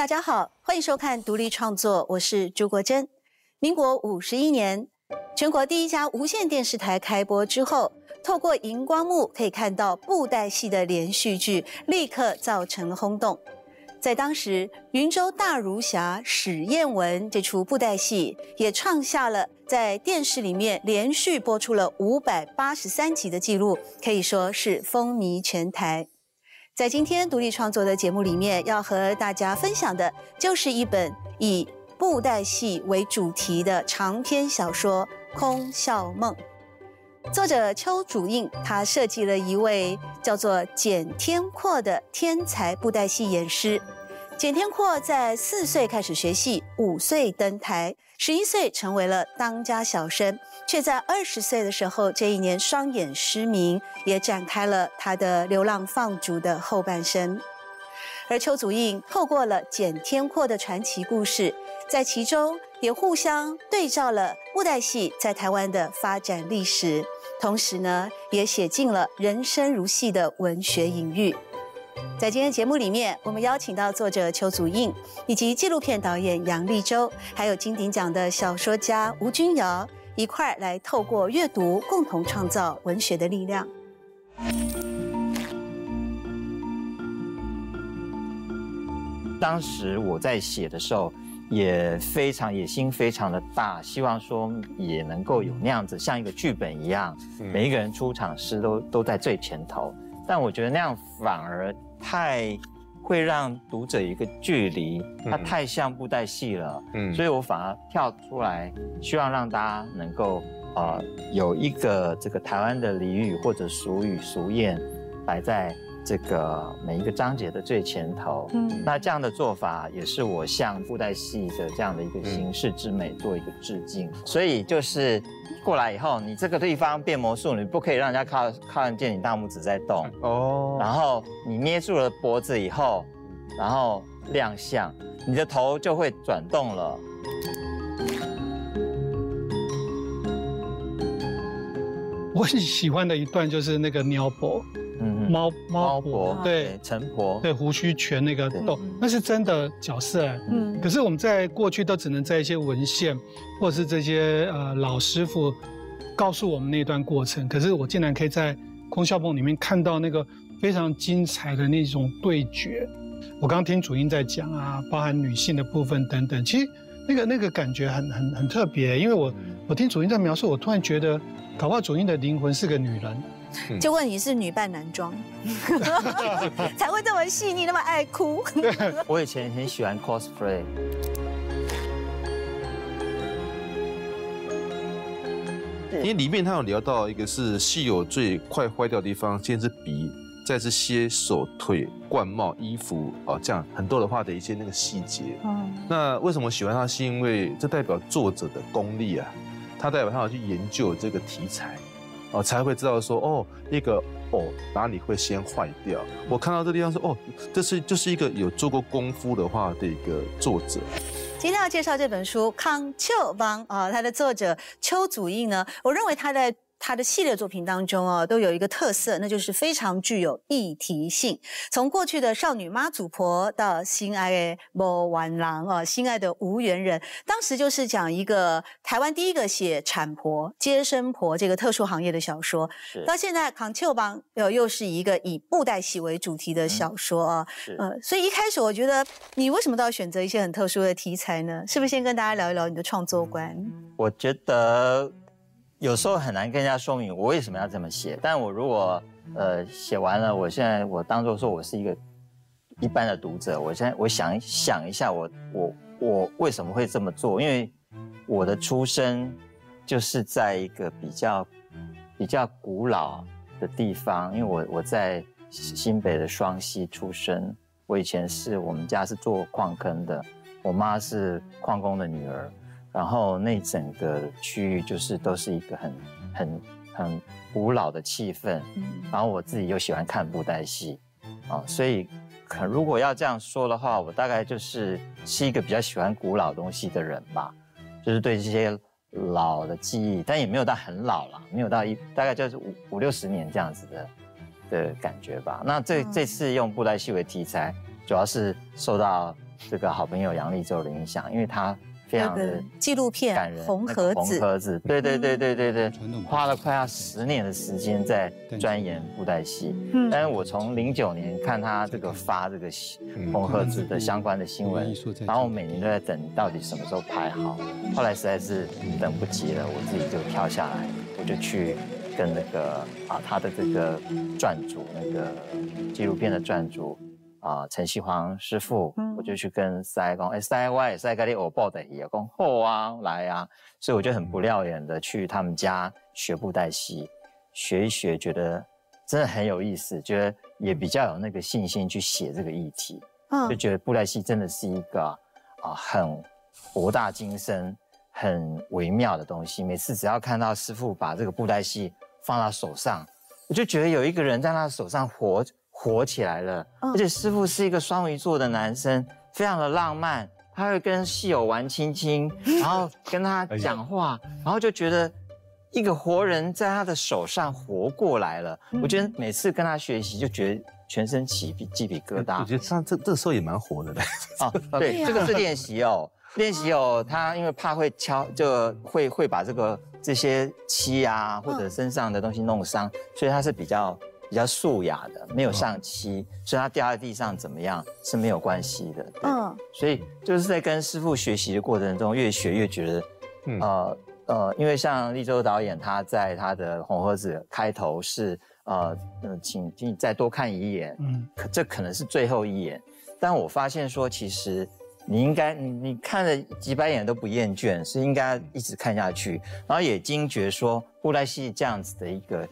大家好，欢迎收看独立创作，我是朱国珍。民国五十一年，全国第一家无线电视台开播之后，透过荧光幕可以看到布袋戏的连续剧，立刻造成轰动。在当时，《云州大儒侠》史艳文这出布袋戏也创下了在电视里面连续播出了五百八十三集的记录，可以说是风靡全台。在今天独立创作的节目里面，要和大家分享的就是一本以布袋戏为主题的长篇小说《空笑梦》。作者邱主印，他设计了一位叫做简天阔的天才布袋戏演师。简天阔在四岁开始学戏，五岁登台，十一岁成为了当家小生，却在二十岁的时候，这一年双眼失明，也展开了他的流浪放逐的后半生。而邱祖印透过了简天阔的传奇故事，在其中也互相对照了布袋戏在台湾的发展历史，同时呢，也写进了人生如戏的文学隐喻。在今天节目里面，我们邀请到作者邱祖印，以及纪录片导演杨立洲，还有金鼎奖的小说家吴君瑶，一块来透过阅读，共同创造文学的力量。当时我在写的时候，也非常野心非常的大，希望说也能够有那样子，像一个剧本一样，每一个人出场时都都在最前头。但我觉得那样反而太会让读者一个距离，它太像布袋戏了。嗯，所以我反而跳出来，希望让大家能够呃有一个这个台湾的俚语或者俗语俗谚摆在。这个每一个章节的最前头，嗯，那这样的做法也是我向布袋戏的这样的一个形式之美做一个致敬。所以就是过来以后，你这个地方变魔术，你不可以让人家看看见你大拇指在动 哦。然后你捏住了脖子以后，然后亮相，你的头就会转动了。我很喜欢的一段就是那个鸟婆。猫猫婆对陈婆对胡须拳那个斗，那是真的角色。嗯，可是我们在过去都只能在一些文献或者是这些呃老师傅告诉我们那段过程。可是我竟然可以在空笑梦里面看到那个非常精彩的那种对决。我刚刚听主音在讲啊，包含女性的部分等等，其实那个那个感觉很很很特别。因为我我听主音在描述，我突然觉得，搞不好主音的灵魂是个女人。就问你是女扮男装，才会这么细腻，那么爱哭。我以前很喜欢 cosplay，因为里面他有聊到一个是戏有最快坏掉的地方，先是鼻，再是些手腿冠帽衣服哦，这样很多的话的一些那个细节。嗯，那为什么喜欢它？是因为这代表作者的功力啊，他代表他要去研究这个题材。哦，才会知道说哦，那个哦哪里会先坏掉。我看到这地方说哦，这是就是一个有做过功夫的话的一个作者。今天要介绍这本书《康丘邦》啊，它的作者邱祖义呢，我认为他在。他的系列作品当中哦，都有一个特色，那就是非常具有议题性。从过去的少女妈祖婆到心爱的魔丸郎哦，心爱的无缘人，当时就是讲一个台湾第一个写产婆、接生婆这个特殊行业的小说。到现在，康丘邦又又是一个以布袋戏为主题的小说啊。呃，所以一开始我觉得，你为什么都要选择一些很特殊的题材呢？是不是先跟大家聊一聊你的创作观？我觉得。有时候很难跟人家说明我为什么要这么写，但我如果呃写完了，我现在我当做说我是一个一般的读者，我现在我想想一下，我我我为什么会这么做？因为我的出生就是在一个比较比较古老的地方，因为我我在新北的双溪出生，我以前是我们家是做矿坑的，我妈是矿工的女儿。然后那整个区域就是都是一个很很很古老的气氛，然后我自己又喜欢看布袋戏，啊，所以可如果要这样说的话，我大概就是是一个比较喜欢古老东西的人吧，就是对这些老的记忆，但也没有到很老了，没有到一大概就是五五六十年这样子的的感觉吧。那这这次用布袋戏为题材，主要是受到。这个好朋友杨立洲的影响，因为他非常的纪录片感人，红盒子，红盒子，对对对对对对，花了快要十年的时间在钻研布袋戏。嗯，但是我从零九年看他这个发这个红盒子的相关的新闻，然后我每年都在等到底什么时候拍好，后来实在是等不及了，我自己就跳下来，我就去。跟那个啊，他的这个撰主，那个纪录片的撰主啊，陈锡煌师傅，我就去跟塞公，哎，塞我也塞给你我报的也讲好啊，来啊，所以我就很不料眼的去他们家学布袋戏，学一学，觉得真的很有意思，觉得也比较有那个信心去写这个议题，嗯，就觉得布袋戏真的是一个啊很博大精深、很微妙的东西，每次只要看到师傅把这个布袋戏。放到手上，我就觉得有一个人在他手上活活起来了。而且师傅是一个双鱼座的男生，非常的浪漫，他会跟戏友玩亲亲，然后跟他讲话，然后就觉得一个活人在他的手上活过来了。我觉得每次跟他学习，就觉得全身起皮鸡皮疙瘩。我觉得他这这时候也蛮活的嘞。啊，对，这个是练习哦，练习哦，他因为怕会敲，就会会把这个。这些漆啊，或者身上的东西弄伤，所以他是比较比较素雅的，没有上漆，所以它掉在地上怎么样是没有关系的。嗯，所以就是在跟师傅学习的过程中，越学越觉得，呃呃，因为像立州导演他在他的红盒子开头是呃呃，请请你再多看一眼，嗯，可这可能是最后一眼，但我发现说其实。你应该，你你看了几百眼都不厌倦，是应该一直看下去，然后也惊觉说布袋戏这样子的一个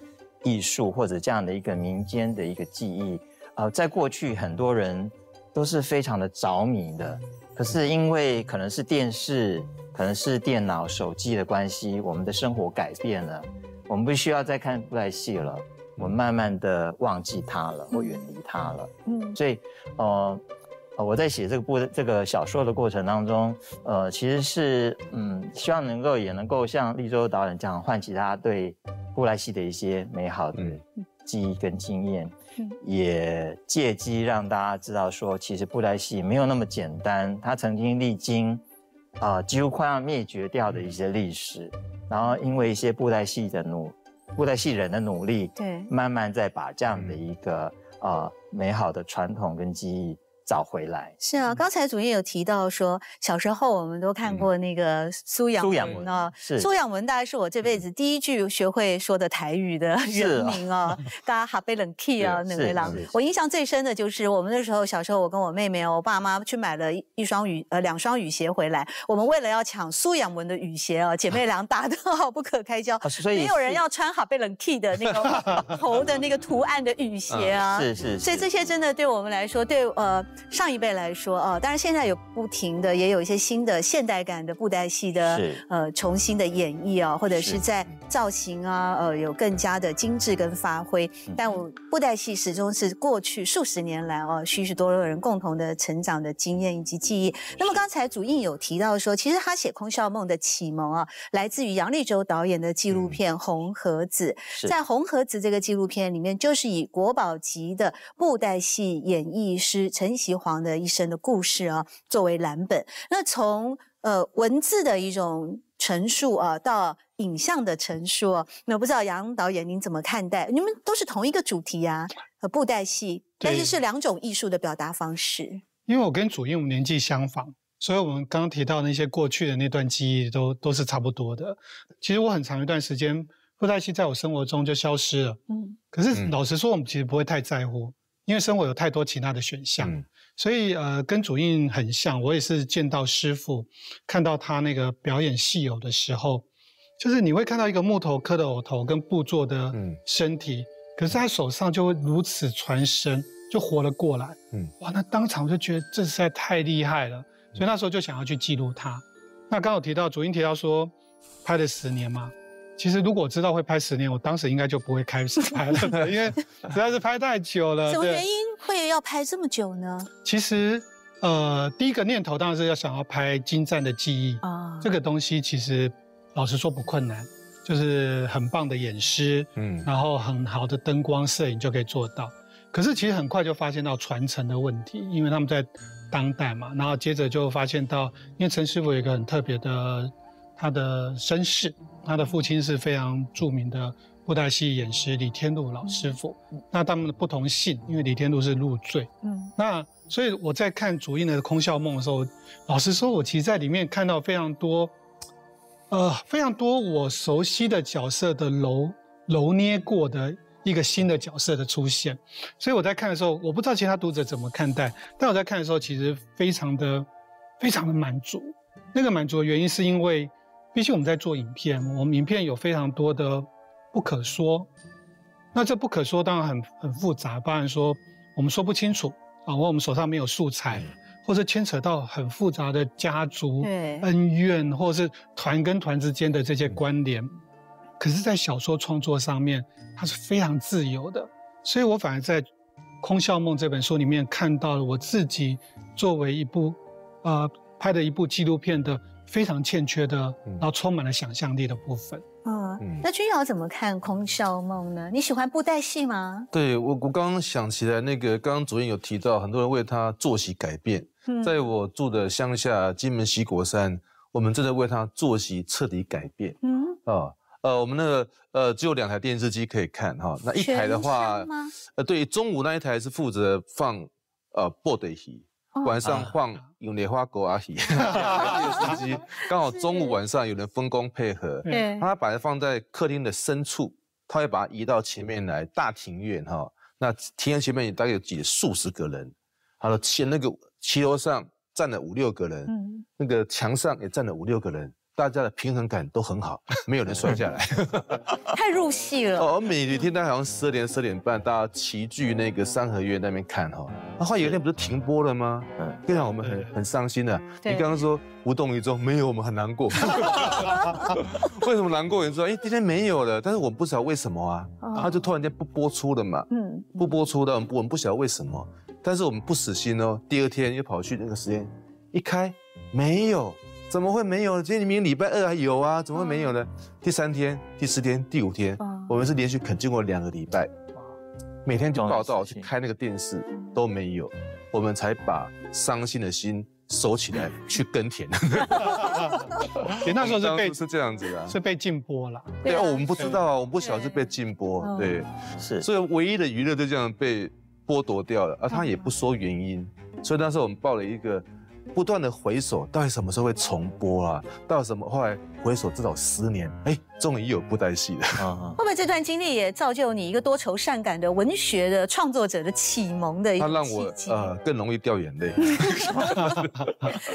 艺术，或者这样的一个民间的一个技艺，呃，在过去很多人都是非常的着迷的，可是因为可能是电视，可能是电脑、手机的关系，我们的生活改变了，我们不需要再看布袋戏了，我们慢慢的忘记它了，或远离它了，嗯，所以，呃。我在写这个部这个小说的过程当中，呃，其实是嗯，希望能够也能够像立州导演这样唤起他对布莱戏的一些美好的记忆跟经验，也借机让大家知道说，其实布莱戏没有那么简单，他曾经历经啊几乎快要灭绝掉的一些历史，然后因为一些布袋戏的努布袋戏人的努力，对，慢慢再把这样的一个啊美好的传统跟记忆。找回来是啊，刚才主任有提到说，小时候我们都看过那个苏养文啊，苏养文大概是我这辈子第一句学会说的台语的人名啊，大家哈贝冷 key 啊，那位郎，我印象最深的就是我们那时候小时候，我跟我妹妹，我爸妈去买了一双雨呃两双雨鞋回来，我们为了要抢苏养文的雨鞋啊，姐妹俩打得好不可开交，所以没有人要穿哈贝冷 key 的那个头的那个图案的雨鞋啊，是是，所以这些真的对我们来说，对呃。上一辈来说，啊，当然现在有不停的，也有一些新的现代感的布袋戏的呃重新的演绎啊，或者是在造型啊，呃有更加的精致跟发挥。但我布袋戏始终是过去数十年来哦许许多多人共同的成长的经验以及记忆。那么刚才主印有提到说，其实他写《空笑梦》的启蒙啊，来自于杨立洲导演的纪录片《红盒子》。在《红盒子》这个纪录片里面，就是以国宝级的布袋戏演绎师陈习。黄的一生的故事啊，作为蓝本。那从呃文字的一种陈述啊，到影像的陈述，那不知道杨导演您怎么看待？你们都是同一个主题啊，呃，布袋戏，但是是两种艺术的表达方式。因为我跟主印我们年纪相仿，所以我们刚刚提到那些过去的那段记忆都都是差不多的。其实我很长一段时间布袋戏在我生活中就消失了，嗯，可是老实说，我们其实不会太在乎，因为生活有太多其他的选项。所以呃，跟主印很像，我也是见到师傅，看到他那个表演戏偶的时候，就是你会看到一个木头刻的偶头跟布做的身体，可是他手上就会如此传神，就活了过来。嗯，哇，那当场我就觉得这实在太厉害了，所以那时候就想要去记录他。那刚好提到主印提到说，拍了十年嘛。其实如果知道会拍十年，我当时应该就不会开始拍了，因为实在是拍太久了。什么原因会要拍这么久呢？其实，呃，第一个念头当然是要想要拍精湛的记忆啊。这个东西其实老实说不困难，就是很棒的演师，嗯，然后很好的灯光摄影就可以做到。可是其实很快就发现到传承的问题，因为他们在当代嘛，然后接着就发现到，因为陈师傅有一个很特别的他的身世，他的父亲是非常著名的布袋戏演师李天禄老师傅，那他们的不同姓，因为李天禄是入赘，嗯，那所以我在看主印的《空笑梦》的时候，老实说，我其实在里面看到非常多。呃，非常多我熟悉的角色的揉揉捏过的一个新的角色的出现，所以我在看的时候，我不知道其他读者怎么看待，但我在看的时候，其实非常的非常的满足。那个满足的原因是因为，毕竟我们在做影片，我们影片有非常多的不可说，那这不可说当然很很复杂，当然说我们说不清楚啊，或我们手上没有素材。或者牵扯到很复杂的家族恩怨，或者是团跟团之间的这些关联，可是，在小说创作上面，它是非常自由的。所以我反而在《空笑梦》这本书里面看到了我自己作为一部呃拍的一部纪录片的非常欠缺的，然后充满了想象力的部分。嗯，那君瑶怎么看《空笑梦》呢？你喜欢布袋戏吗？对我，我刚刚想起来，那个刚刚主任有提到，很多人为他作息改变。在我住的乡下金门西国山，我们正在为他作息彻底改变。嗯，啊，呃，我们那个呃只有两台电视机可以看哈，那一台的话，呃，对，中午那一台是负责放呃布袋戏，晚上放永莲花狗阿姨有司机刚好中午晚上有人分工配合，他把它放在客厅的深处，他会把它移到前面来大庭院哈，那庭院前面大概有几数十个人，他说前那个。骑楼上站了五六个人，那个墙上也站了五六个人，大家的平衡感都很好，没有人摔下来。太入戏了。哦，每天大概好像十二点、十二点半，大家齐聚那个三合院那边看哈。那后来有一天不是停播了吗？嗯，非常我们很很伤心的。你刚刚说无动于衷，没有我们很难过。为什么难过？你说，哎，今天没有了，但是我们不知道为什么啊？他就突然间不播出了嘛。嗯，不播出的，我们我们不晓得为什么。但是我们不死心哦，第二天又跑去那个时间，一开没有，怎么会没有？今天明明礼拜二还有啊，怎么会没有呢？第三天、第四天、第五天，我们是连续啃经过两个礼拜，每天就报道去开那个电视都没有，我们才把伤心的心收起来去耕田。那时候是被是这样子的，是被禁播了。对啊，我们不知道啊，我们不晓得是被禁播，对，是，所以唯一的娱乐就这样被。剥夺掉了，而他也不说原因，所以那时候我们报了一个不断的回首，到底什么时候会重播啊？到什么后来回首至少十年，哎，终于有布袋戏了。会不会这段经历也造就你一个多愁善感的文学的创作者的启蒙的一个他让我呃更容易掉眼泪，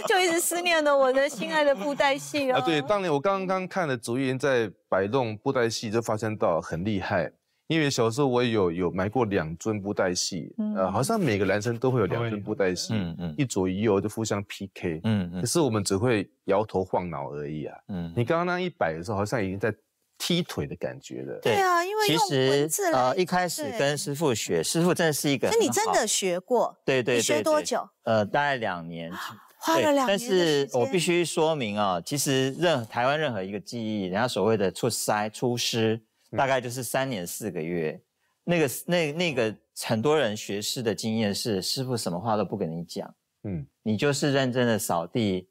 就一直思念着我的心爱的布袋戏啊。对，当年我刚刚看了主演在摆弄布袋戏，就发现到很厉害。因为小时候我有有买过两尊布袋戏，呃，好像每个男生都会有两尊布袋戏，嗯嗯，一左一右就互相 PK，嗯嗯，可是我们只会摇头晃脑而已啊，嗯，你刚刚那一摆的时候，好像已经在踢腿的感觉了，对啊，因为其实呃一开始跟师傅学，师傅真的是一个，那你真的学过？对对对，学多久？呃，大概两年，花了两年，但是我必须说明啊，其实任台湾任何一个技艺，人家所谓的出塞出师。大概就是三年四个月，那个那那个很多人学师的经验是，师傅什么话都不跟你讲，嗯，你就是认真的扫地、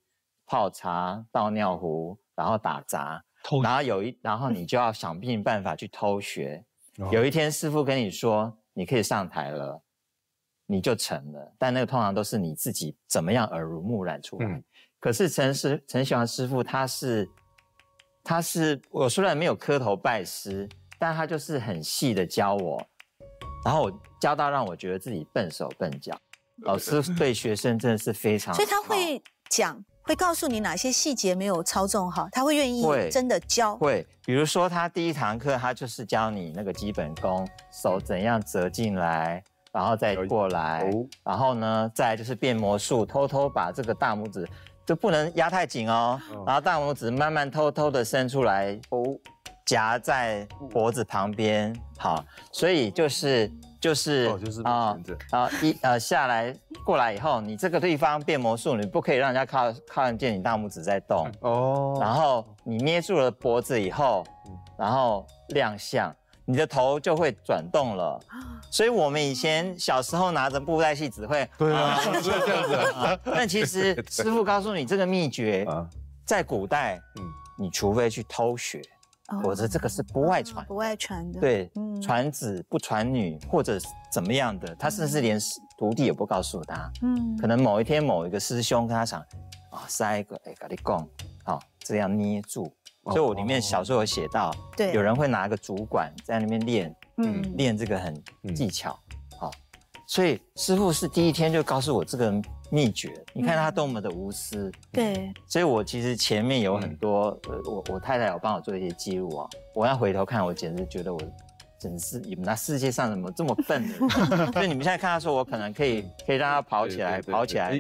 泡茶、倒尿壶，然后打杂，然后有一，然后你就要想尽办法去偷学。有一天师傅跟你说你可以上台了，你就成了。但那个通常都是你自己怎么样耳濡目染出来。可是陈师陈喜欢师傅他是。他是我虽然没有磕头拜师，但他就是很细的教我，然后我教到让我觉得自己笨手笨脚。老师对学生真的是非常，所以他会讲，会告诉你哪些细节没有操纵好，他会愿意真的教。会，比如说他第一堂课，他就是教你那个基本功，手怎样折进来，然后再过来，然后呢，再就是变魔术，偷偷把这个大拇指。就不能压太紧哦，然后大拇指慢慢偷偷的伸出来，哦，夹在脖子旁边，好，所以就是就是啊啊一呃下来过来以后，你这个地方变魔术，你不可以让人家看看见你大拇指在动。哦，然后你捏住了脖子以后，然后亮相，你的头就会转动了。所以我们以前小时候拿着布袋戏只会对啊，是这样子啊。但其实师傅告诉你这个秘诀，在古代，嗯，你除非去偷学，否则这个是不外传，不外传的。对，传子不传女或者怎么样的，他甚至连徒弟也不告诉他。嗯，可能某一天某一个师兄跟他讲，啊，塞一个，哎，跟你讲，好，这样捏住。所以我里面小时候有写到，对，有人会拿个竹管在那边练。嗯，练这个很技巧，好，所以师傅是第一天就告诉我这个秘诀。你看他多么的无私，对。所以我其实前面有很多，呃，我我太太有帮我做一些记录啊。我要回头看，我简直觉得我真是你们那世界上怎么这么笨的？所以你们现在看他说我可能可以可以让他跑起来，跑起来，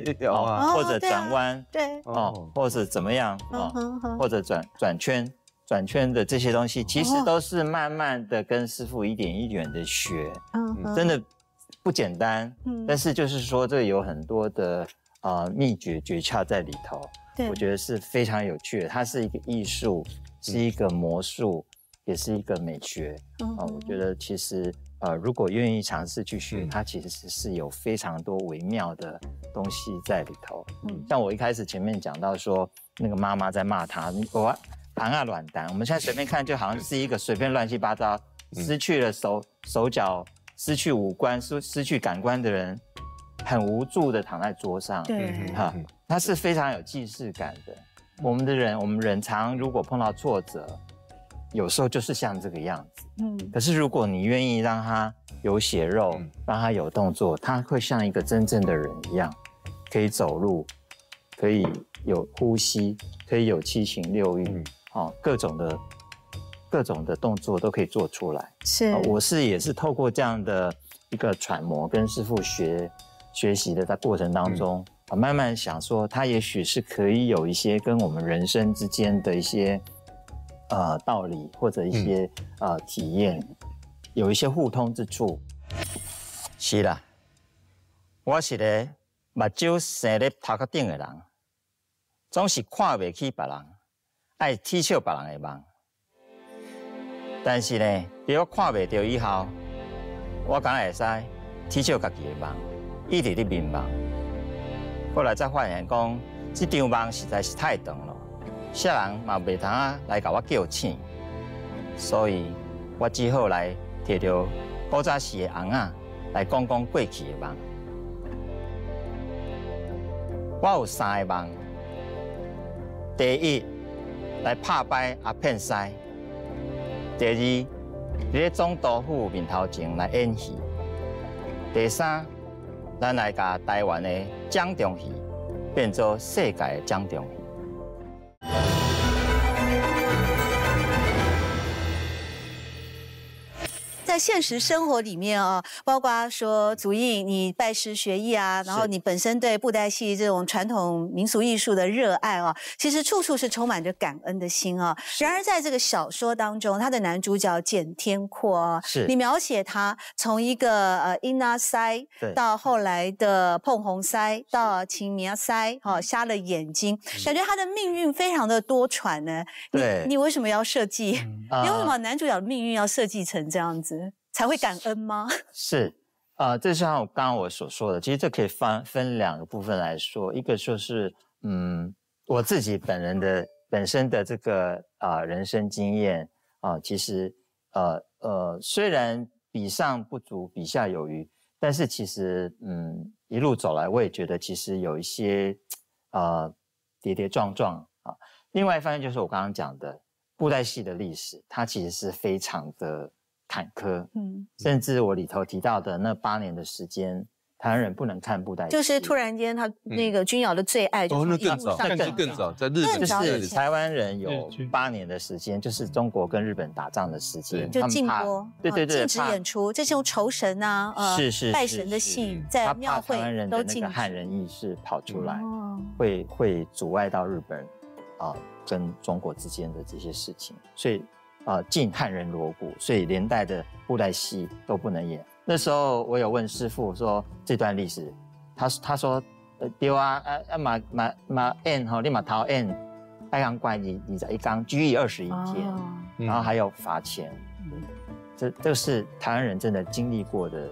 或者转弯，对，哦，或者怎么样啊，或者转转圈。转圈的这些东西，其实都是慢慢的跟师傅一点一点的学，嗯，真的不简单，嗯，但是就是说这有很多的啊秘诀诀窍在里头，对，我觉得是非常有趣的。它是一个艺术，是一个魔术，也是一个美学，啊，我觉得其实呃，如果愿意尝试去学，它其实是是有非常多微妙的东西在里头。嗯，像我一开始前面讲到说，那个妈妈在骂他，我。盘啊卵蛋，我们现在随便看，就好像是一个随便乱七八糟、失去了手手脚、失去五官、失失去感官的人，很无助的躺在桌上。对，哈，他是非常有既视感的。我们的人，我们人常如果碰到挫折，有时候就是像这个样子。嗯，可是如果你愿意让他有血肉，让他有动作，他会像一个真正的人一样，可以走路，可以有呼吸，可以有七情六欲。哦，各种的，各种的动作都可以做出来。是，我是也是透过这样的一个揣摩，跟师傅学学习的，在过程当中，啊，慢慢想说，他也许是可以有一些跟我们人生之间的一些呃道理，或者一些呃体验，有一些互通之处。是啦，我是个目睭生在头壳顶的人，总是看不起别人。爱踢笑别人的梦，但是呢，在我看袂到以后，我敢会使踢笑家己的梦，一直伫迷茫。后来才发现讲，这张梦实在是太长了，谁人嘛袂通啊来甲我叫醒，所以我只好来摕着古早时的红啊来讲讲过去的梦。我有三个梦，第一。来拍败阿片西。第二，在总督府面头前来演戏。第三，咱来甲台湾的蒋中戏变做世界的蒋中戏。you 在现实生活里面啊，包括说祖印你拜师学艺啊，然后你本身对布袋戏这种传统民俗艺术的热爱啊，其实处处是充满着感恩的心啊。然而在这个小说当中，他的男主角简天阔啊，是。你描写他从一个呃阴纳塞，到后来的碰红塞，到青面塞，哈瞎了眼睛，感觉他的命运非常的多舛呢。你，你为什么要设计？你为什么男主角的命运要设计成这样子？才会感恩吗？是，啊，这像我刚刚我所说的，其实这可以分分两个部分来说，一个就是，嗯，我自己本人的本身的这个啊人生经验啊，其实呃呃，虽然比上不足，比下有余，但是其实嗯一路走来，我也觉得其实有一些呃跌跌撞撞啊。另外一方面就是我刚刚讲的布袋戏的历史，它其实是非常的。坎坷，嗯，甚至我里头提到的那八年的时间，台湾人不能看布袋戏，就是突然间他那个君瑶的最爱，哦，那更早，那更更早，在日本就是台湾人有八年的时间，就是中国跟日本打仗的时间，就禁播，对对对，禁止演出，这是用酬神啊，呃，是是拜神的戏，在庙会都禁止，汉人意识跑出来，会会阻碍到日本啊跟中国之间的这些事情，所以。啊，禁汉人锣鼓，所以连带的布袋戏都不能演。那时候我有问师傅说这段历史，他他说，呃，对啊，啊啊马马马 n 吼，立马逃 n，，爱刚怪你你在一刚拘役二十一天，然后还有罚钱，嗯这这是台湾人真的经历过的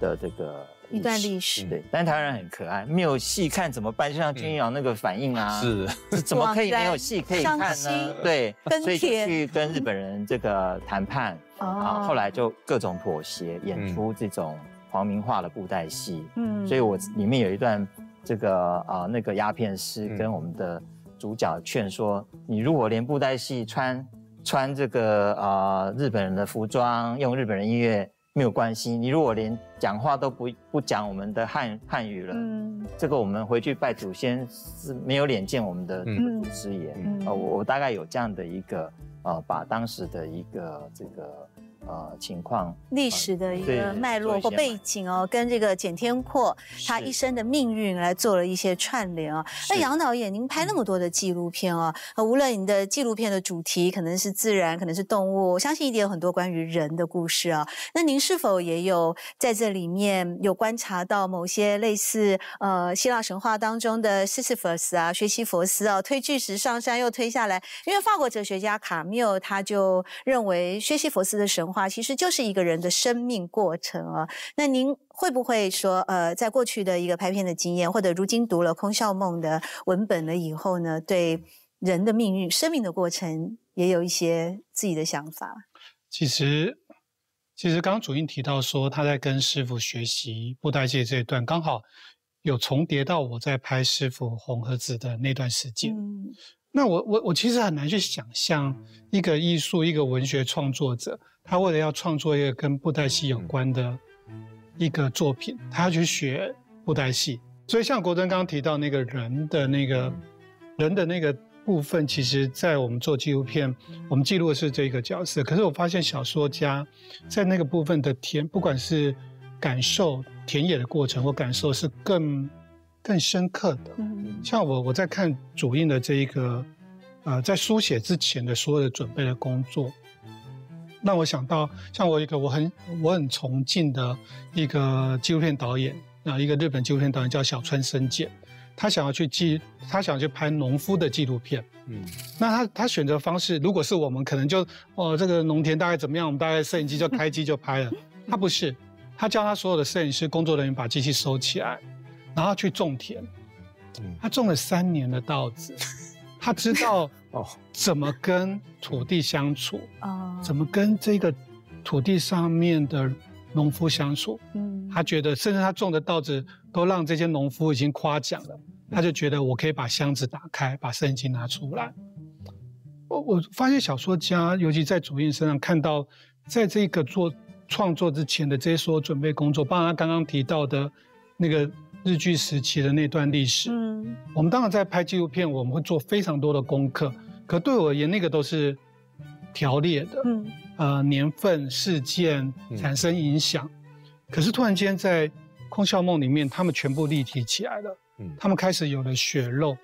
的这个一段历史。对，但台湾人很可爱，没有戏看怎么办？就像君阳那个反应啊，是，怎么可以没有戏可以看呢？对，所以就去跟日本人这个谈判啊，后来就各种妥协，演出这种皇民化的布袋戏。嗯，所以我里面有一段这个啊那个鸦片师，跟我们的主角劝说：你如果连布袋戏穿。穿这个啊日本人的服装，用日本人音乐没有关系。你如果连讲话都不不讲我们的汉汉语了，嗯，这个我们回去拜祖先是没有脸见我们的祖师爷。呃，我我大概有这样的一个呃，把当时的一个这个。呃，情况历史的一个脉络或背景哦，跟这个简天阔他一生的命运来做了一些串联啊。那杨导演，您拍那么多的纪录片哦，无论你的纪录片的主题可能是自然，可能是动物，我相信一定有很多关于人的故事啊。那您是否也有在这里面有观察到某些类似呃希腊神话当中的西西弗斯啊，学习佛斯啊，推巨石上山又推下来？因为法国哲学家卡缪他就认为薛西佛斯的神。话其实就是一个人的生命过程啊。那您会不会说，呃，在过去的一个拍片的经验，或者如今读了《空笑梦》的文本了以后呢，对人的命运、生命的过程也有一些自己的想法？其实，其实刚刚主印提到说他在跟师傅学习布袋戏这一段，刚好有重叠到我在拍师傅红盒子的那段时间。那我我我其实很难去想象一个艺术、一个文学创作者。他为了要创作一个跟布袋戏有关的一个作品，他要去学布袋戏。所以像国珍刚刚提到那个人的那个人的那个部分，其实，在我们做纪录片，我们记录的是这个角色。可是我发现小说家在那个部分的田，不管是感受田野的过程或感受，是更更深刻的。像我我在看主印的这一个，呃，在书写之前的所有的准备的工作。让我想到，像我一个我很我很崇敬的一个纪录片导演啊，一个日本纪录片导演叫小川伸介，他想要去记，他想去拍农夫的纪录片。嗯，那他他选择方式，如果是我们，可能就哦，这个农田大概怎么样，我们大概摄影机就开机就拍了。他不是，他叫他所有的摄影师工作人员把机器收起来，然后去种田。嗯，他种了三年的稻子。他知道哦，怎么跟土地相处啊？怎么跟这个土地上面的农夫相处？嗯，他觉得，甚至他种的稻子都让这些农夫已经夸奖了。他就觉得，我可以把箱子打开，把圣经拿出来。我我发现小说家，尤其在主印身上看到，在这个做创作之前的这些所有准备工作，包括他刚刚提到的那个。日据时期的那段历史，嗯，我们当然在拍纪录片，我们会做非常多的功课。可对我而言，那个都是条列的，嗯，呃，年份、事件产生影响。可是突然间在《空笑梦》里面，他们全部立体起来了，嗯，他们开始有了血肉，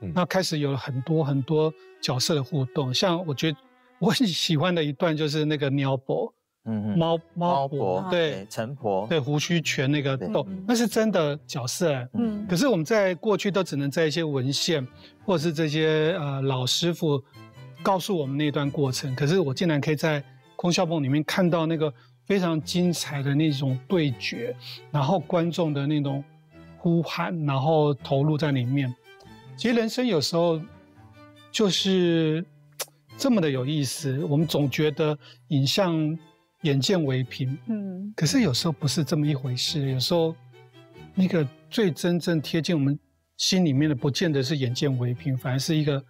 嗯，那开始有了很多很多角色的互动。像我觉得我很喜欢的一段就是那个鸟伯。嗯，猫猫婆对陈婆对胡须全那个斗，那是真的角色。嗯，可是我们在过去都只能在一些文献或者是这些呃老师傅告诉我们那段过程。可是我竟然可以在空笑梦里面看到那个非常精彩的那种对决，然后观众的那种呼喊，然后投入在里面。其实人生有时候就是 这么的有意思。我们总觉得影像。眼见为凭，嗯，可是有时候不是这么一回事。有时候，那个最真正贴近我们心里面的，不见得是眼见为凭，反而是一个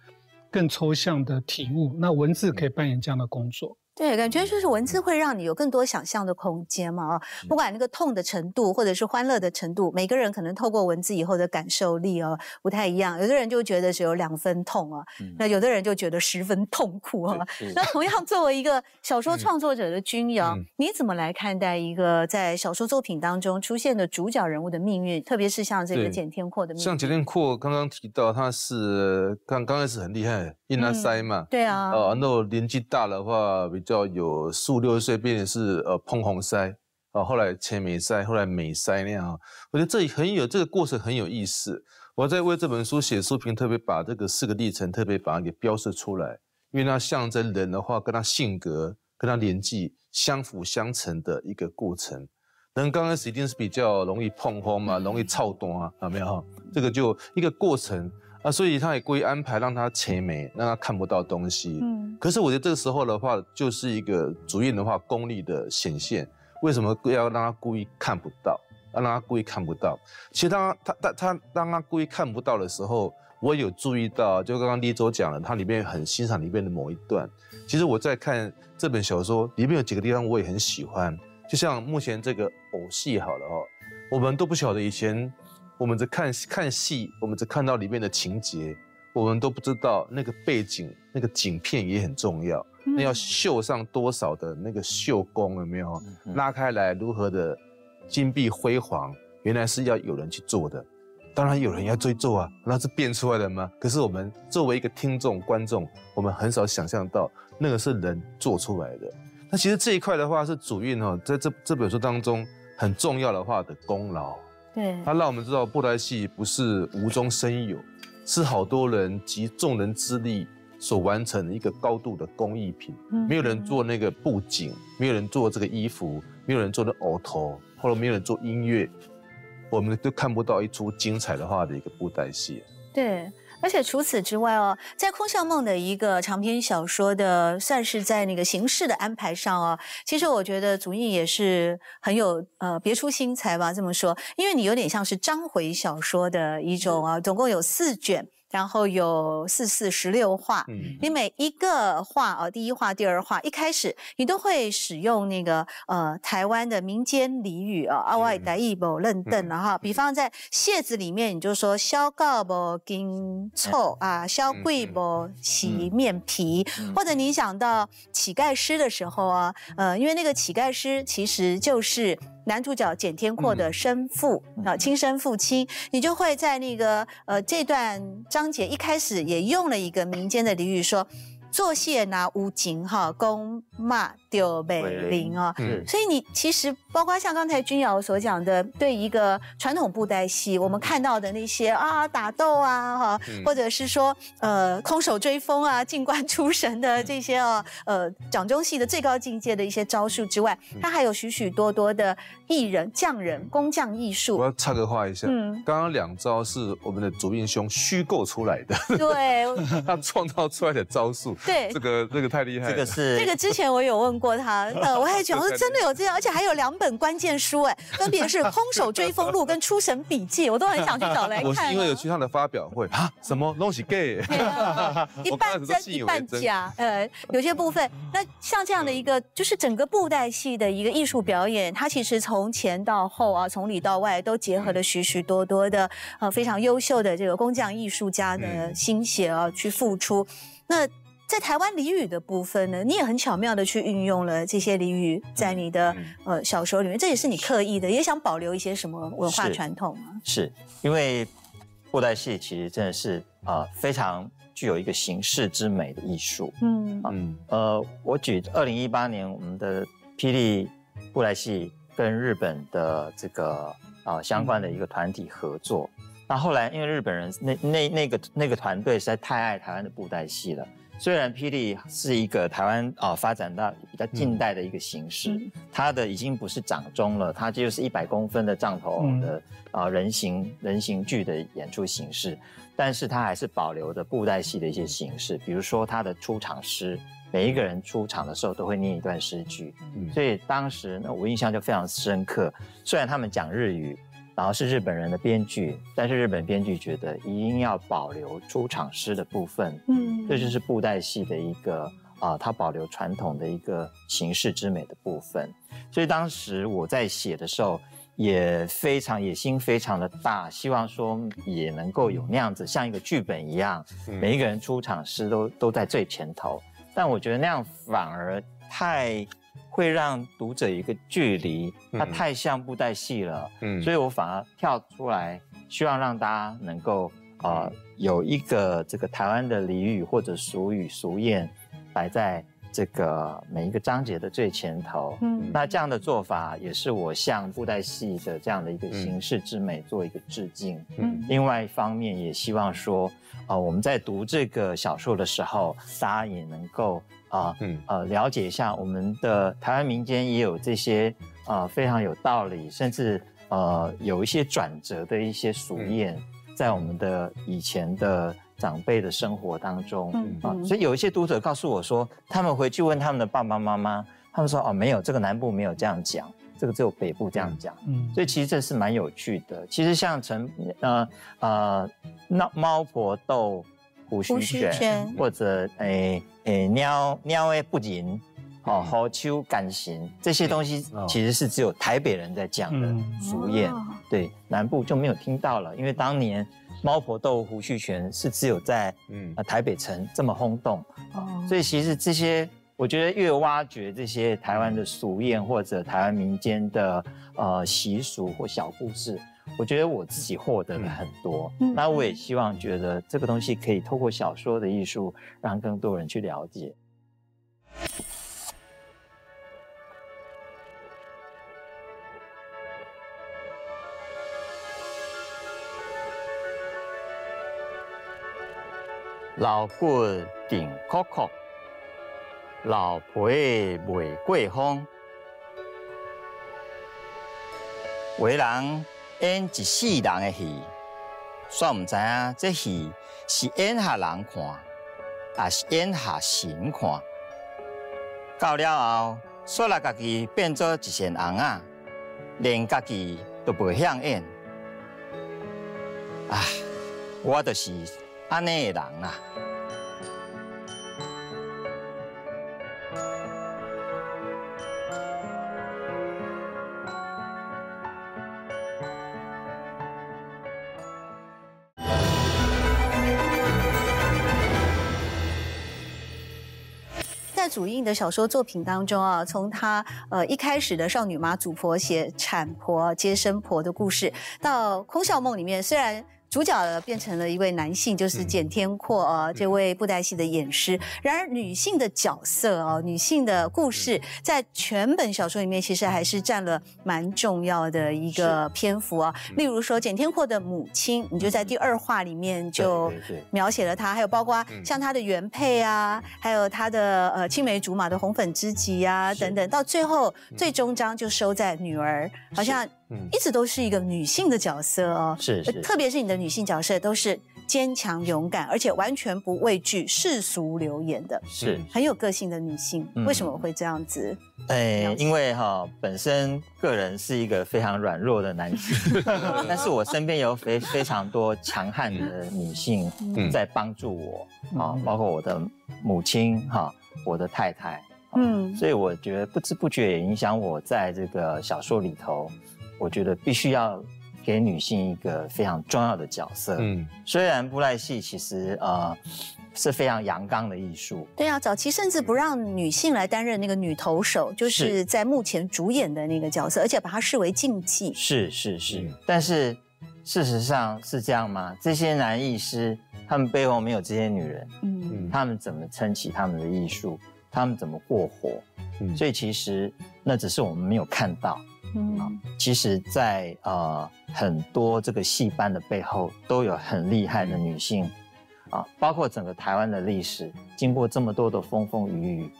更抽象的体悟。那文字可以扮演这样的工作。对，感觉就是文字会让你有更多想象的空间嘛啊，不管那个痛的程度或者是欢乐的程度，每个人可能透过文字以后的感受力哦不太一样。有的人就觉得只有两分痛啊，那有的人就觉得十分痛苦啊。那同样作为一个小说创作者的君阳，你怎么来看待一个在小说作品当中出现的主角人物的命运？特别是像这个简天阔的命运。像简天阔刚刚提到，他是刚刚开始很厉害，因他塞嘛，对啊，哦，那年纪大的话比。较有四五六十岁变成是呃碰红腮啊，后来前美腮，后来美腮那样，我觉得这很有这个过程很有意思。我在为这本书写书评，特别把这个四个历程特别把它给标示出来，因为它象征人的话，跟他性格、跟他年纪相辅相成的一个过程。人刚开始一定是比较容易碰风嘛，容易躁动啊，有没有？这个就一个过程啊，所以他也故意安排让他前眉，让他看不到东西。嗯，可是我觉得这个时候的话，就是一个主演的话功力的显现。为什么要让他故意看不到？要让他故意看不到？其实当他他他当他故意看不到的时候，我有注意到，就刚刚李周讲了，他里面很欣赏里面的某一段。其实我在看这本小说里面有几个地方，我也很喜欢。就像目前这个偶戏好了哦，我们都不晓得以前我们只看看戏，我们只看到里面的情节，我们都不知道那个背景那个景片也很重要。那要绣上多少的那个绣工有没有？拉开来如何的金碧辉煌？原来是要有人去做的，当然有人要追做啊，那是变出来的吗？可是我们作为一个听众观众，我们很少想象到那个是人做出来的。那其实这一块的话是主运哈，在这这本书当中很重要的话的功劳。对，他让我们知道布袋戏不是无中生有，是好多人集众人之力所完成的一个高度的工艺品。嗯，没有人做那个布景，没有人做这个衣服，没有人做那偶头，后来没有人做音乐，我们都看不到一出精彩的话的一个布袋戏。对。而且除此之外哦，在《空巷梦》的一个长篇小说的，算是在那个形式的安排上哦，其实我觉得祖印也是很有呃别出心裁吧，这么说，因为你有点像是章回小说的一种啊，总共有四卷。然后有四四十六画，你每一个画啊，第一画、第二画，一开始你都会使用那个呃台湾的民间俚语啊，阿外台一不认凳了哈。比方在蟹字里面，你就说削告不金臭啊，削贵不洗面皮，或者你想到乞丐诗的时候啊，呃，因为那个乞丐诗其实就是。男主角简天阔的生父啊，亲生父亲，你就会在那个呃这段章节一开始也用了一个民间的俚语说。做谢拿无情哈，公骂丢北林啊，所以你其实包括像刚才君瑶所讲的，对一个传统布袋戏，我们看到的那些啊打斗啊哈，或者是说呃空手追风啊、进关出神的这些啊呃掌中戏的最高境界的一些招数之外，它还有许许多多的艺人、匠人、工匠艺术。我要插个话一下，嗯，刚刚两招是我们的主印兄虚构出来的，对，他创造出来的招数。对，这个这个太厉害。这个是这个之前我有问过他，呃，我还讲说真的有这样，而且还有两本关键书，哎，分别是《空手追风录》跟《出神笔记》，我都很想去找来看。我是因为有去他的发表会啊，什么？东西 gay，一半真一半假，呃，有些部分。那像这样的一个，就是整个布袋戏的一个艺术表演，它其实从前到后啊，从里到外都结合了许许多多的呃非常优秀的这个工匠艺术家的心血啊去付出。那在台湾俚语的部分呢，你也很巧妙的去运用了这些俚语在你的呃小说里面，这也是你刻意的，也想保留一些什么文化传统吗？是因为布袋戏其实真的是啊非常具有一个形式之美的艺术。嗯嗯呃，我举二零一八年我们的霹雳布袋戏跟日本的这个啊相关的一个团体合作，那后来因为日本人那那那个那个团队实在太爱台湾的布袋戏了。虽然霹雳是一个台湾啊发展到比较近代的一个形式，它的已经不是掌中了，它就是一百公分的杖头的啊人形人形剧的演出形式，但是它还是保留着布袋戏的一些形式，比如说它的出场诗，每一个人出场的时候都会念一段诗句，所以当时呢我印象就非常深刻，虽然他们讲日语。然后是日本人的编剧，但是日本编剧觉得一定要保留出场诗的部分，嗯，这就是布袋戏的一个啊，它保留传统的一个形式之美的部分。所以当时我在写的时候，也非常野心非常的大，希望说也能够有那样子，像一个剧本一样，每一个人出场诗都都在最前头。但我觉得那样反而太。会让读者一个距离，它太像布袋戏了，嗯，所以我反而跳出来，希望让大家能够呃有一个这个台湾的俚语或者俗语俗谚摆在这个每一个章节的最前头。嗯，那这样的做法也是我向布袋戏的这样的一个形式之美做一个致敬。嗯，另外一方面也希望说，啊，我们在读这个小说的时候，大家也能够啊，嗯呃，了解一下我们的台湾民间也有这些啊非常有道理，甚至呃有一些转折的一些俗谚，在我们的以前的。长辈的生活当中啊，所以有一些读者告诉我说，他们回去问他们的爸爸妈妈，他们说哦，没有这个南部没有这样讲，这个只有北部这样讲。嗯，所以其实这是蛮有趣的。其实像陈呃呃，那猫婆斗胡须卷，或者诶诶鸟鸟诶不赢哦，好秋感行这些东西，其实是只有台北人在讲的俗谚，对南部就没有听到了，因为当年。猫婆斗胡须拳是只有在嗯。台北城这么轰动，哦，所以其实这些我觉得越挖掘这些台湾的俗谚或者台湾民间的呃习俗或小故事，我觉得我自己获得了很多。那我也希望觉得这个东西可以透过小说的艺术，让更多人去了解。老骨顶壳壳，老皮未过风。为人演一世人的戏，煞毋知影这戏是演下人看，还是演下神看。到了后，煞来家己变做一身红啊，连家己都不想演。啊，我就是。安尼的人啊。小说作品当中啊，从她呃一开始的少女妈祖婆写产婆接生婆的故事，到空笑梦里面，虽然。主角变成了一位男性，就是简天阔啊，这位布袋戏的演师。然而，女性的角色哦，女性的故事，在全本小说里面，其实还是占了蛮重要的一个篇幅啊。例如说，简天阔的母亲，你就在第二话里面就描写了她，还有包括像她的原配啊，还有她的呃青梅竹马的红粉知己啊等等，到最后最终章就收在女儿，好像。一直都是一个女性的角色哦，是是，特别是你的女性角色都是坚强勇敢，而且完全不畏惧世俗流言的，是。很有个性的女性。为什么会这样子？哎，因为哈，本身个人是一个非常软弱的男性，但是我身边有非非常多强悍的女性在帮助我啊，包括我的母亲哈，我的太太，嗯，所以我觉得不知不觉也影响我在这个小说里头。我觉得必须要给女性一个非常重要的角色。嗯，虽然布袋戏其实呃是非常阳刚的艺术。对啊，早期甚至不让女性来担任那个女投手，就是在目前主演的那个角色，而且把它视为禁忌。是是是，但是事实上是这样吗？这些男艺师他们背后没有这些女人，嗯，他们怎么撑起他们的艺术？他们怎么过活？嗯，所以其实那只是我们没有看到。嗯，其实，在呃很多这个戏班的背后，都有很厉害的女性，啊，包括整个台湾的历史，经过这么多的风风雨雨，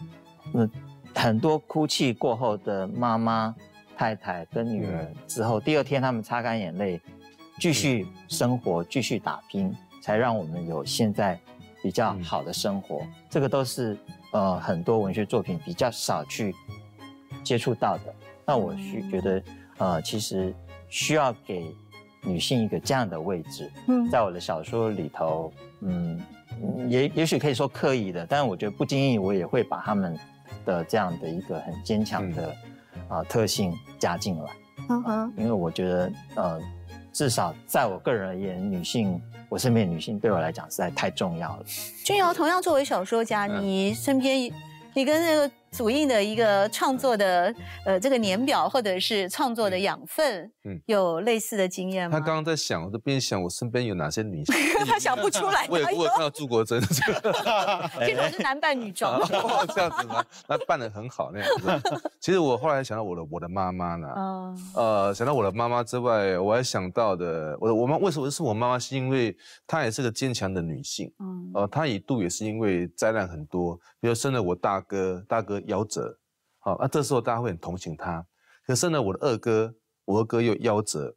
那很多哭泣过后的妈妈、太太跟女儿之后，第二天他们擦干眼泪，继续生活，继续打拼，才让我们有现在比较好的生活。这个都是呃很多文学作品比较少去接触到的。那我需觉得，呃，其实需要给女性一个这样的位置。嗯，在我的小说里头，嗯，也也许可以说刻意的，但是我觉得不经意，我也会把他们的这样的一个很坚强的啊特性加进来。嗯哼，因为我觉得，呃，至少在我个人而言，女性，我身边女性对我来讲实在太重要了。君瑶同样作为小说家，你身边。你跟那个祖印的一个创作的呃这个年表，或者是创作的养分，嗯，有类似的经验吗？他刚刚在想，我这边想，我身边有哪些女性？他想不出来。我也我也看到朱国珍，其实我是男扮女装。这样子吗？那扮的很好那样子。其实我后来想到我的我的妈妈呢，呃，想到我的妈妈之外，我还想到的，我的我妈为什么是我妈妈？是因为她也是个坚强的女性，嗯，呃，她一度也是因为灾难很多，比如生了我大哥，大哥夭折，好，那这时候大家会很同情他。可是呢我的二哥，我二哥又夭折，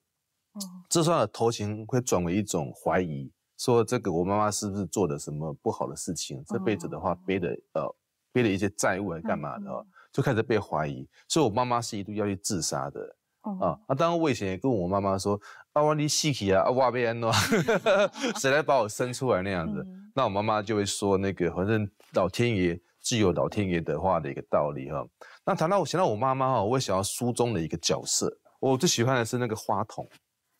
哦，这时候的同情会转为一种怀疑，说这个我妈妈是不是做的什么不好的事情？这辈子的话背的呃背了一些债务，还干嘛的？就开始被怀疑，所以我妈妈是一度要去自杀的。啊，那当然我以前也跟我妈妈说，阿瓦你死去啊，阿瓦贝安诺，谁来把我生出来那样子？那我妈妈就会说那个，反正老天爷自有老天爷的话的一个道理哈。那谈到我想到我妈妈哈，我会想到书中的一个角色，我最喜欢的是那个花童。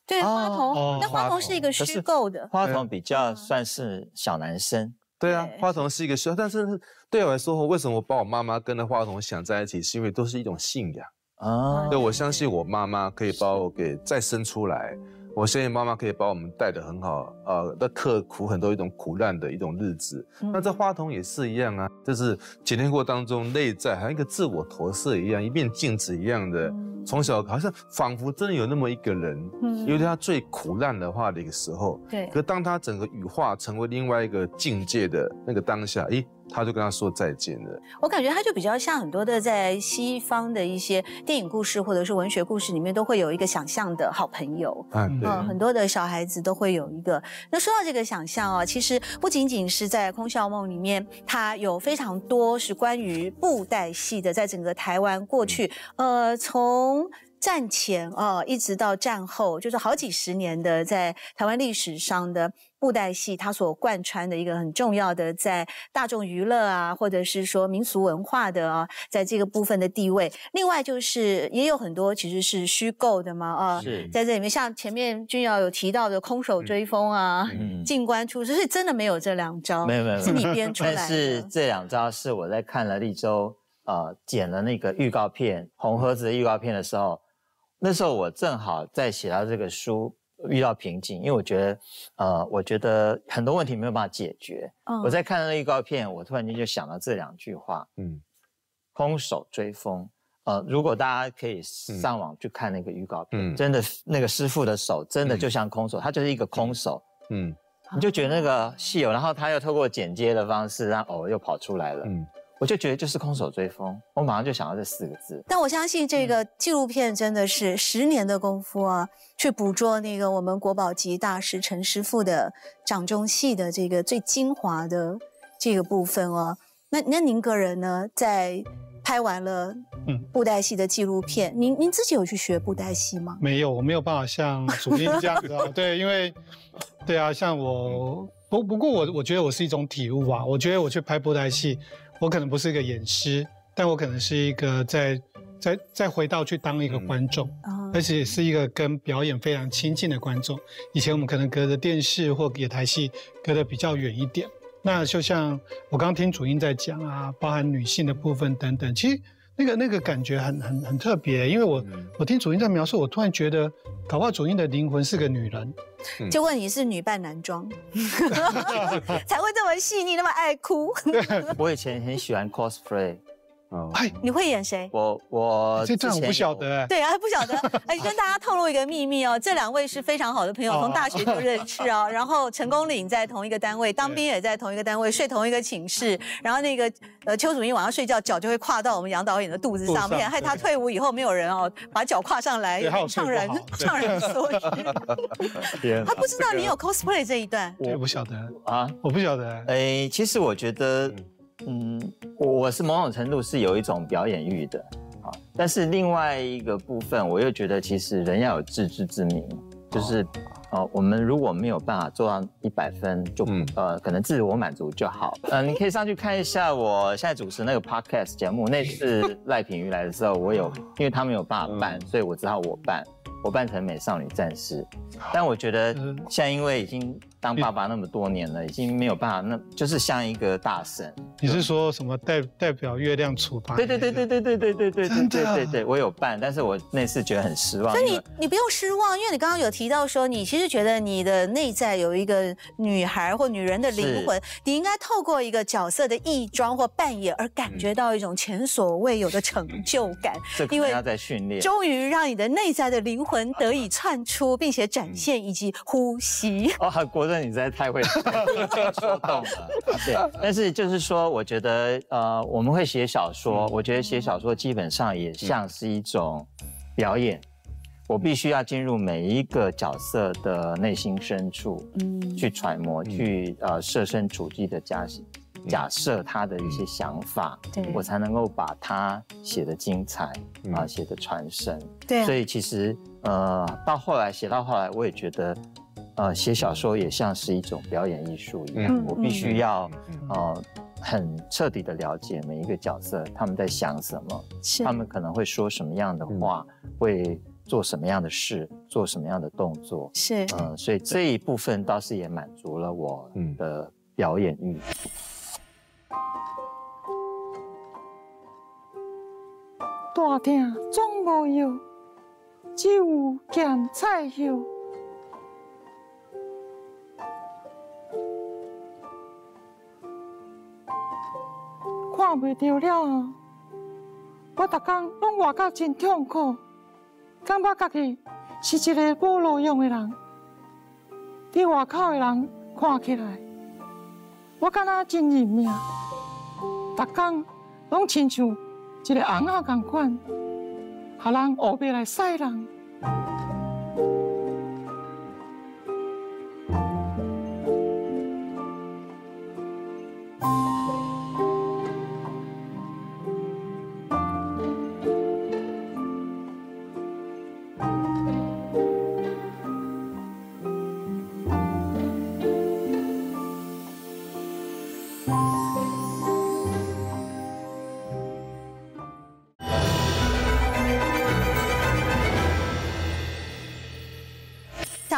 对，花童，那花童是一个虚构的，花童比较算是小男生。对啊，花童是一个虚，但是对我来说，为什么把我妈妈跟那花童想在一起，是因为都是一种信仰。啊，对，我相信我妈妈可以把我给再生出来，我相信妈妈可以把我们带得很好，呃，的刻苦很多一种苦难的一种日子。那这花童也是一样啊，就是检验过当中内在好像一个自我投射一样，一面镜子一样的，从小好像仿佛真的有那么一个人，嗯，有他最苦难的话的一个时候，对，可当他整个羽化成为另外一个境界的那个当下，诶。他就跟他说再见了。我感觉他就比较像很多的在西方的一些电影故事或者是文学故事里面都会有一个想象的好朋友。嗯，对。很多的小孩子都会有一个。那说到这个想象啊，其实不仅仅是在《空笑梦》里面，它有非常多是关于布袋戏的，在整个台湾过去，呃，从。战前啊，一直到战后，就是好几十年的在台湾历史上的布袋戏，它所贯穿的一个很重要的在大众娱乐啊，或者是说民俗文化的啊，在这个部分的地位。另外就是也有很多其实是虚构的嘛啊，在这里面像前面君瑶有提到的空手追风啊，进关出是真的没有这两招，没有没有，是你编出来的。但是这两招是我在看了立州呃剪了那个预告片红盒子的预告片的时候。那时候我正好在写到这个书遇到瓶颈，因为我觉得，呃，我觉得很多问题没有办法解决。我在看那预告片，我突然间就想到这两句话：，嗯，空手追风。呃，如果大家可以上网去看那个预告片，真的那个师傅的手真的就像空手，他就是一个空手。嗯，你就觉得那个戏有，然后他又透过剪接的方式让偶又跑出来了。嗯。我就觉得就是空手追风，我马上就想到这四个字。但我相信这个纪录片真的是十年的功夫啊，去捕捉那个我们国宝级大师陈师傅的掌中戏的这个最精华的这个部分哦。那那您个人呢，在拍完了布袋戏的纪录片，您您自己有去学布袋戏吗？没有，我没有办法像主编这样子啊。对，因为对啊，像我不不过我我觉得我是一种体悟啊。我觉得我去拍布袋戏。我可能不是一个演师，但我可能是一个在在再回到去当一个观众，而且是一个跟表演非常亲近的观众。以前我们可能隔着电视或野台戏隔得比较远一点。那就像我刚刚听主音在讲啊，包含女性的部分等等，其实。那个那个感觉很很很特别，因为我我听主音在描述，我突然觉得，搞不好主音的灵魂是个女人。就问你是女扮男装，才会这么细腻，那么爱哭。我以前很喜欢 cosplay。哎，你会演谁？我我这我不晓得。对啊，不晓得。哎，跟大家透露一个秘密哦，这两位是非常好的朋友，从大学就认识哦。然后成功岭在同一个单位，当兵也在同一个单位，睡同一个寝室。然后那个呃邱祖英晚上睡觉脚就会跨到我们杨导演的肚子上面，害他退伍以后没有人哦把脚跨上来，怅然怅然所失。他不知道你有 cosplay 这一段，我不晓得啊，我不晓得。哎，其实我觉得。嗯，我我是某种程度是有一种表演欲的，啊，但是另外一个部分，我又觉得其实人要有自知之明，就是，呃，我们如果没有办法做到一百分，就呃，可能自我满足就好。呃，你可以上去看一下我现在主持那个 podcast 节目，那次赖品瑜来的时候，我有，因为他没有办法办，所以我只好我办，我扮成美少女战士。但我觉得现在因为已经当爸爸那么多年了，已经没有办法，那就是像一个大神。你是说什么代代表月亮处罚？对对对对对对对对对对对对对，我有办，但是我那次觉得很失望。所以你你不用失望，因为你刚刚有提到说，你其实觉得你的内在有一个女孩或女人的灵魂，你应该透过一个角色的义装或扮演而感觉到一种前所未有的成就感。这因为要在训练，终于让你的内在的灵魂得以 窜出，并且展现以及呼吸。哦，国正，你实在太会 说动了。对，但是就是说，我觉得呃，我们会写小说，我觉得写小说基本上也像是一种表演。我必须要进入每一个角色的内心深处，嗯，去揣摩，去呃设身处地的假假设他的一些想法，对，我才能够把它写的精彩啊，写的传神。对，所以其实呃，到后来写到后来，我也觉得。呃，写小说也像是一种表演艺术一样，我必须要呃很彻底的了解每一个角色他们在想什么，他们可能会说什么样的话，会做什么样的事，做什么样的动作，是，嗯，所以这一部分倒是也满足了我的表演欲。大厅总无有，只有咸菜油。看袂到了，我逐工拢活到真痛苦，感觉家己是一个无路用的人。伫外口的人看起来，我敢若真认命，逐工拢亲像一个翁仔共款，互人乌白来晒人。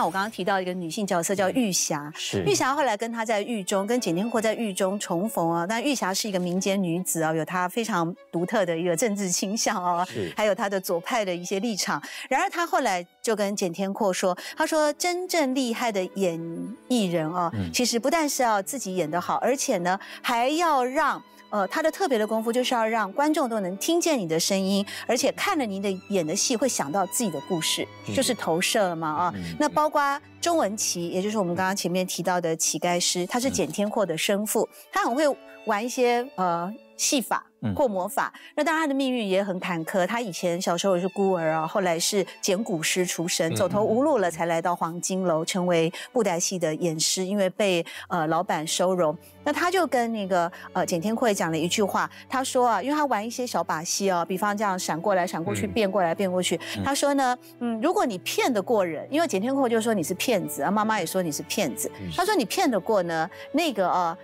像我刚刚提到一个女性角色叫玉霞，是玉霞后来跟她在狱中，跟简天阔在狱中重逢啊。那玉霞是一个民间女子啊，有她非常独特的一个政治倾向啊，还有她的左派的一些立场。然而她后来就跟简天阔说，她说真正厉害的演艺人啊，其实不但是要自己演得好，而且呢还要让。呃，他的特别的功夫就是要让观众都能听见你的声音，而且看了您的演的戏会想到自己的故事，就是投射了嘛啊。那包括钟文琪，也就是我们刚刚前面提到的乞丐师，他是简天阔的生父，他很会玩一些呃。戏法或魔法，那当然他的命运也很坎坷。他以前小时候也是孤儿啊，后来是剪骨师出身，走投无路了，才来到黄金楼成为布袋戏的演师。因为被呃老板收容，那他就跟那个呃简天会讲了一句话，他说啊，因为他玩一些小把戏哦，比方这样闪过来闪过去，变过来变过去。他说呢，嗯，如果你骗得过人，因为简天会就说你是骗子啊，妈妈也说你是骗子。他说你骗得过呢，那个啊。呃，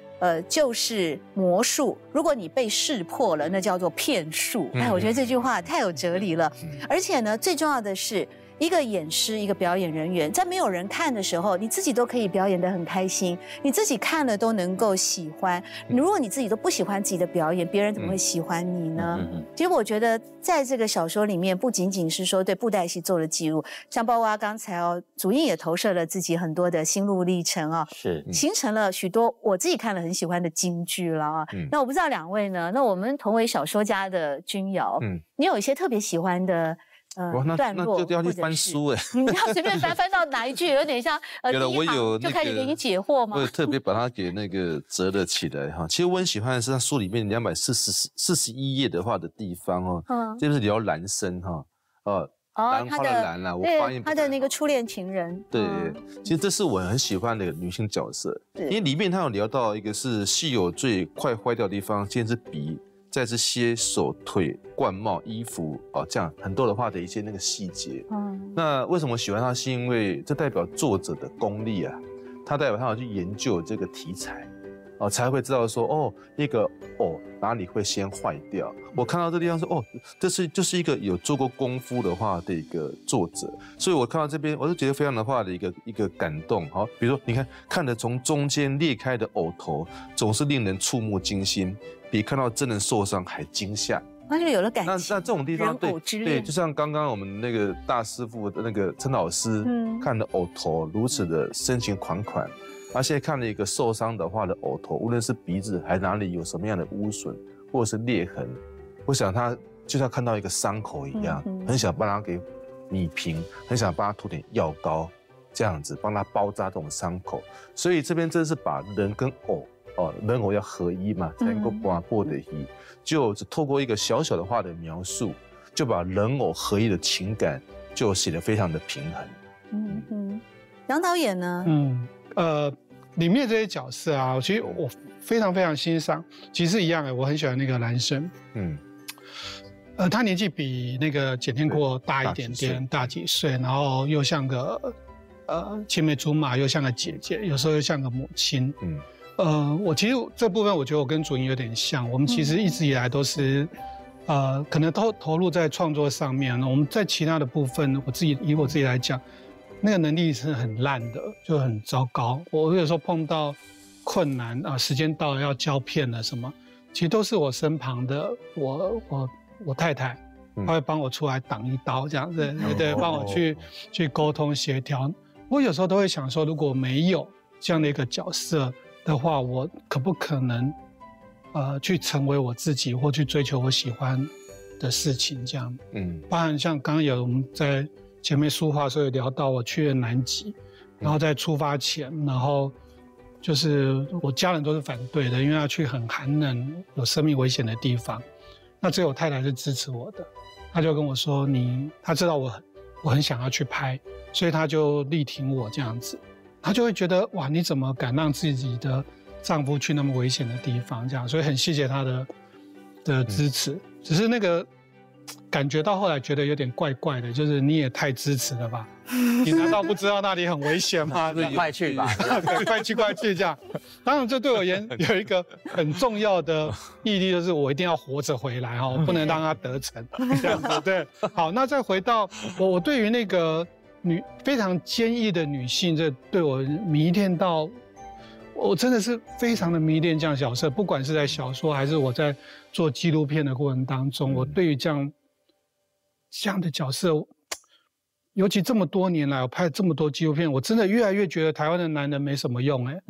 就是魔术。如果你被识破了，那叫做骗术。哎，我觉得这句话太有哲理了。而且呢，最重要的是。一个演师，一个表演人员，在没有人看的时候，你自己都可以表演得很开心，你自己看了都能够喜欢。如果你自己都不喜欢自己的表演，别人怎么会喜欢你呢？其实我觉得，在这个小说里面，不仅仅是说对布袋戏做了记录，像包括刚才哦，主印也投射了自己很多的心路历程啊，是形成了许多我自己看了很喜欢的京剧了啊。那我不知道两位呢？那我们同为小说家的君瑶，嗯，你有一些特别喜欢的？哇，那那就要去翻书哎！你要随便翻翻到哪一句，有点像呃，我有就开始给你解惑吗？我特别把它给那个折了起来哈。其实我很喜欢的是他书里面两百四十四十一页的话的地方哦，嗯，就是聊男生哈，哦，哦，他的男啊，我发现他的那个初恋情人，对，其实这是我很喜欢的女性角色，因为里面他有聊到一个是戏友最快坏掉的地方，先是鼻。再是些手腿冠帽衣服哦，这样很多的话的一些那个细节。嗯，那为什么喜欢它？是因为这代表作者的功力啊，他代表他要去研究这个题材，哦，才会知道说哦，一个哦哪里会先坏掉。我看到这地方说哦，这是就是一个有做过功夫的话的一个作者，所以我看到这边我就觉得非常的话的一个一个感动。好，比如说你看看着从中间裂开的藕头，总是令人触目惊心，比看到真人受伤还惊吓。那就有了感情。那那这种地方对对，就像刚刚我们那个大师傅的那个陈老师，嗯，看的藕头如此的深情款款。而现在看了一个受伤的话的偶头，无论是鼻子还哪里有什么样的污损或者是裂痕，我想他就像看到一个伤口一样，很想帮他给拟平，很想帮他涂点药膏，这样子帮他包扎这种伤口。所以这边真是把人跟偶哦，人偶要合一嘛，才能够把破的一，就只透过一个小小的话的描述，就把人偶合一的情感就写得非常的平衡。嗯嗯，杨导演呢？嗯。呃，里面这些角色啊，其实我非常非常欣赏。其实一样的，我很喜欢那个男生。嗯，呃，他年纪比那个简天阔大一点点，大几岁，然后又像个呃青梅竹马，又像个姐姐，有时候又像个母亲。嗯，呃，我其实这部分我觉得我跟主音有点像。我们其实一直以来都是呃，可能都投入在创作上面。我们在其他的部分，我自己以我自己来讲。那个能力是很烂的，就很糟糕。我有时候碰到困难啊，时间到了要胶片了什么，其实都是我身旁的我我我太太，她会帮我出来挡一刀，这样子对对，帮我去去沟通协调。我有时候都会想说，如果没有这样的一个角色的话，我可不可能呃去成为我自己，或去追求我喜欢的事情？这样，嗯，包含像刚刚有我们在。前面书画时候有聊到我去了南极，然后在出发前，然后就是我家人都是反对的，因为要去很寒冷、有生命危险的地方。那只有我太太是支持我的，她就跟我说：“你，她知道我很我很想要去拍，所以她就力挺我这样子。她就会觉得哇，你怎么敢让自己的丈夫去那么危险的地方？这样，所以很谢谢她的的支持。只是那个。”感觉到后来觉得有点怪怪的，就是你也太支持了吧？你难道不知道那里很危险吗？快去吧，快去快去这样。当然，这对我而言有一个很重要的毅力，就是我一定要活着回来哈，不能让他得逞这样子。对，好，那再回到我，我对于那个女非常坚毅的女性，这对我迷恋到，我真的是非常的迷恋这样角色，不管是在小说还是我在做纪录片的过程当中，我对于这样。这样的角色，尤其这么多年来，我拍了这么多纪录片，我真的越来越觉得台湾的男人没什么用哎。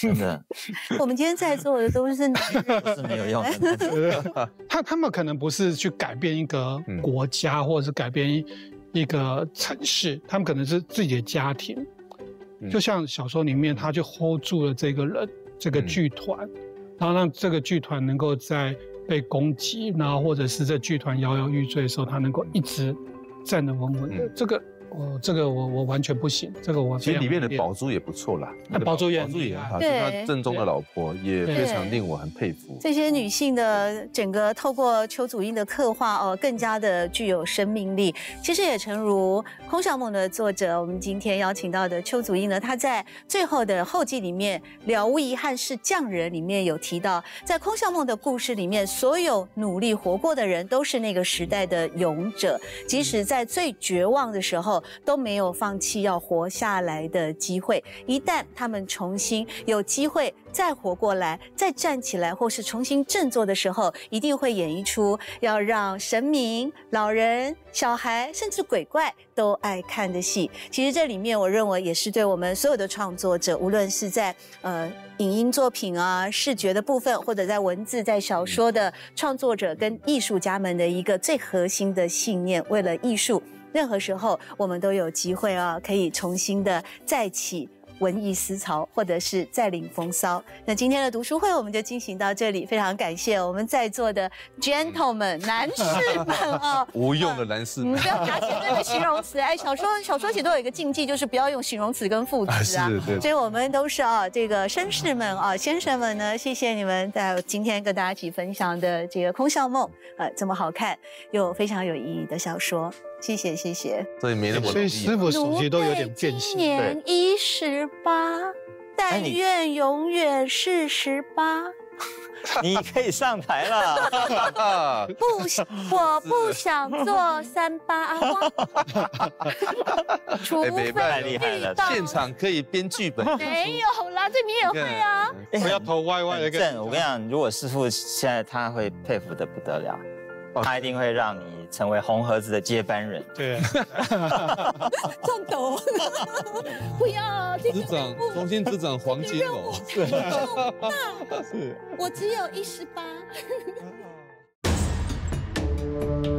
真的，我们今天在座的都是 是没有用的。他他们可能不是去改变一个国家，或者是改变一个城市，他们可能是自己的家庭。就像小说里面，他就 hold 住了这个人，这个剧团，然后让这个剧团能够在。被攻击，然后或者是在剧团摇摇欲坠的时候，他能够一直站得稳稳的，这个。我这个我我完全不行，这个我其实里面的宝珠也不错啦，宝珠也宝珠也很好，是他正宗的老婆，也非常令我很佩服。这些女性的整个透过邱祖英的刻画哦，更加的具有生命力。其实也诚如《空想梦》的作者，我们今天邀请到的邱祖英呢，她在最后的后记里面《了无遗憾是匠人》里面有提到，在《空想梦》的故事里面，所有努力活过的人都是那个时代的勇者，即使在最绝望的时候。都没有放弃要活下来的机会。一旦他们重新有机会再活过来、再站起来，或是重新振作的时候，一定会演绎出要让神明、老人、小孩，甚至鬼怪都爱看的戏。其实这里面，我认为也是对我们所有的创作者，无论是在呃影音作品啊、视觉的部分，或者在文字、在小说的创作者跟艺术家们的一个最核心的信念：为了艺术。任何时候，我们都有机会啊，可以重新的再起。文艺思潮，或者是再领风骚。那今天的读书会我们就进行到这里，非常感谢我们在座的 gentlemen 男士们啊，无用的男士，你不要拿前面的形容词。哎，小说小说写都有一个禁忌，就是不要用形容词跟副词啊。所以我们都是啊，这个绅士们啊，先生们呢，谢谢你们在今天跟大家一起分享的这个《空笑梦》呃，这么好看又非常有意义的小说。谢谢谢谢，所以没那么所以师傅手机都有点变形。年一十八，但愿永远是十八。你可以上台了。不，我不想做三八阿花。除非太厉害了，现场可以编剧本。没有啦，这你也会啊。不要头歪歪的。正，我跟你讲，如果师傅现在他会佩服的不得了，他一定会让你。成为红盒子的接班人，对，颤抖，不要，执掌，重新执掌黄金楼，是，我只有一十八。